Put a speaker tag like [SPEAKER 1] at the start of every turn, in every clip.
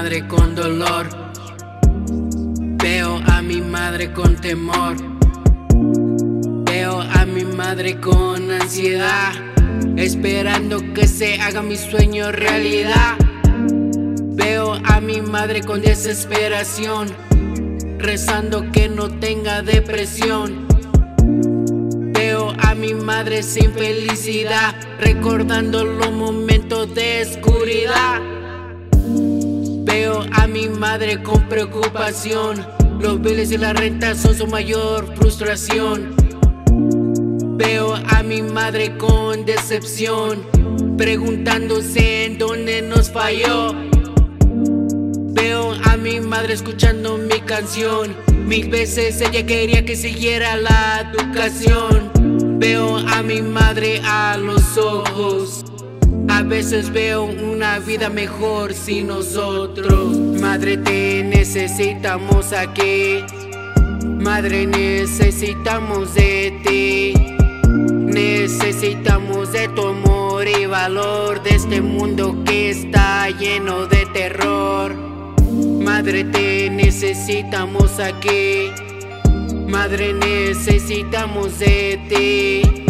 [SPEAKER 1] mi madre con dolor. Veo a mi madre con temor. Veo a mi madre con ansiedad. Esperando que se haga mi sueño realidad. Veo a mi madre con desesperación. Rezando que no tenga depresión. Veo a mi madre sin felicidad. Recordando los momentos de oscuridad. Veo a mi madre con preocupación. Los biles y la renta son su mayor frustración. Veo a mi madre con decepción, preguntándose en dónde nos falló. Veo a mi madre escuchando mi canción. Mil veces ella quería que siguiera la educación. Veo a mi madre a los ojos. A veces veo una vida mejor sin nosotros. Madre, te necesitamos aquí. Madre, necesitamos de ti. Necesitamos de tu amor y valor de este mundo que está lleno de terror. Madre, te necesitamos aquí. Madre, necesitamos de ti.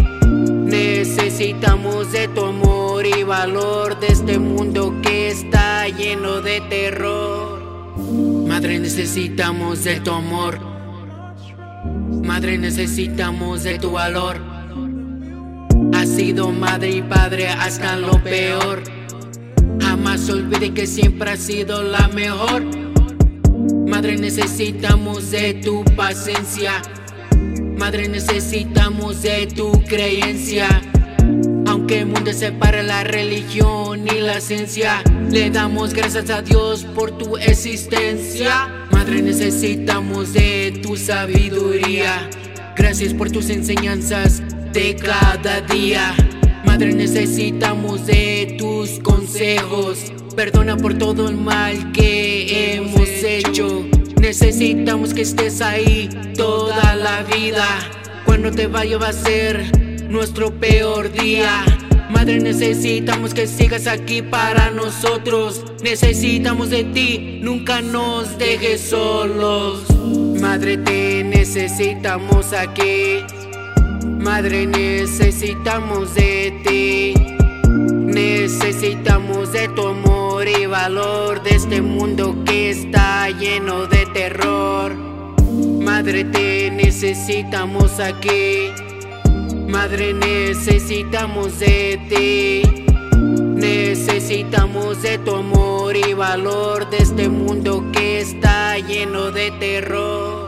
[SPEAKER 1] Necesitamos de tu amor y valor de este mundo que está lleno de terror. Madre, necesitamos de tu amor. Madre, necesitamos de tu valor. Has sido madre y padre hasta lo peor. Jamás olvide que siempre has sido la mejor. Madre, necesitamos de tu paciencia. Madre, necesitamos de tu creencia. Aunque el mundo separe la religión y la ciencia, le damos gracias a Dios por tu existencia. Madre, necesitamos de tu sabiduría. Gracias por tus enseñanzas de cada día. Madre, necesitamos de tus consejos. Perdona por todo el mal que hemos hecho. Necesitamos que estés ahí toda la vida. Cuando te vaya va a ser nuestro peor día. Madre, necesitamos que sigas aquí para nosotros. Necesitamos de ti, nunca nos dejes solos. Madre, te necesitamos aquí. Madre, necesitamos de ti. Necesitamos de tu amor y valor de este mundo que está lleno de terror. Madre, te necesitamos aquí. Madre, necesitamos de ti. Necesitamos de tu amor y valor de este mundo que está lleno de terror.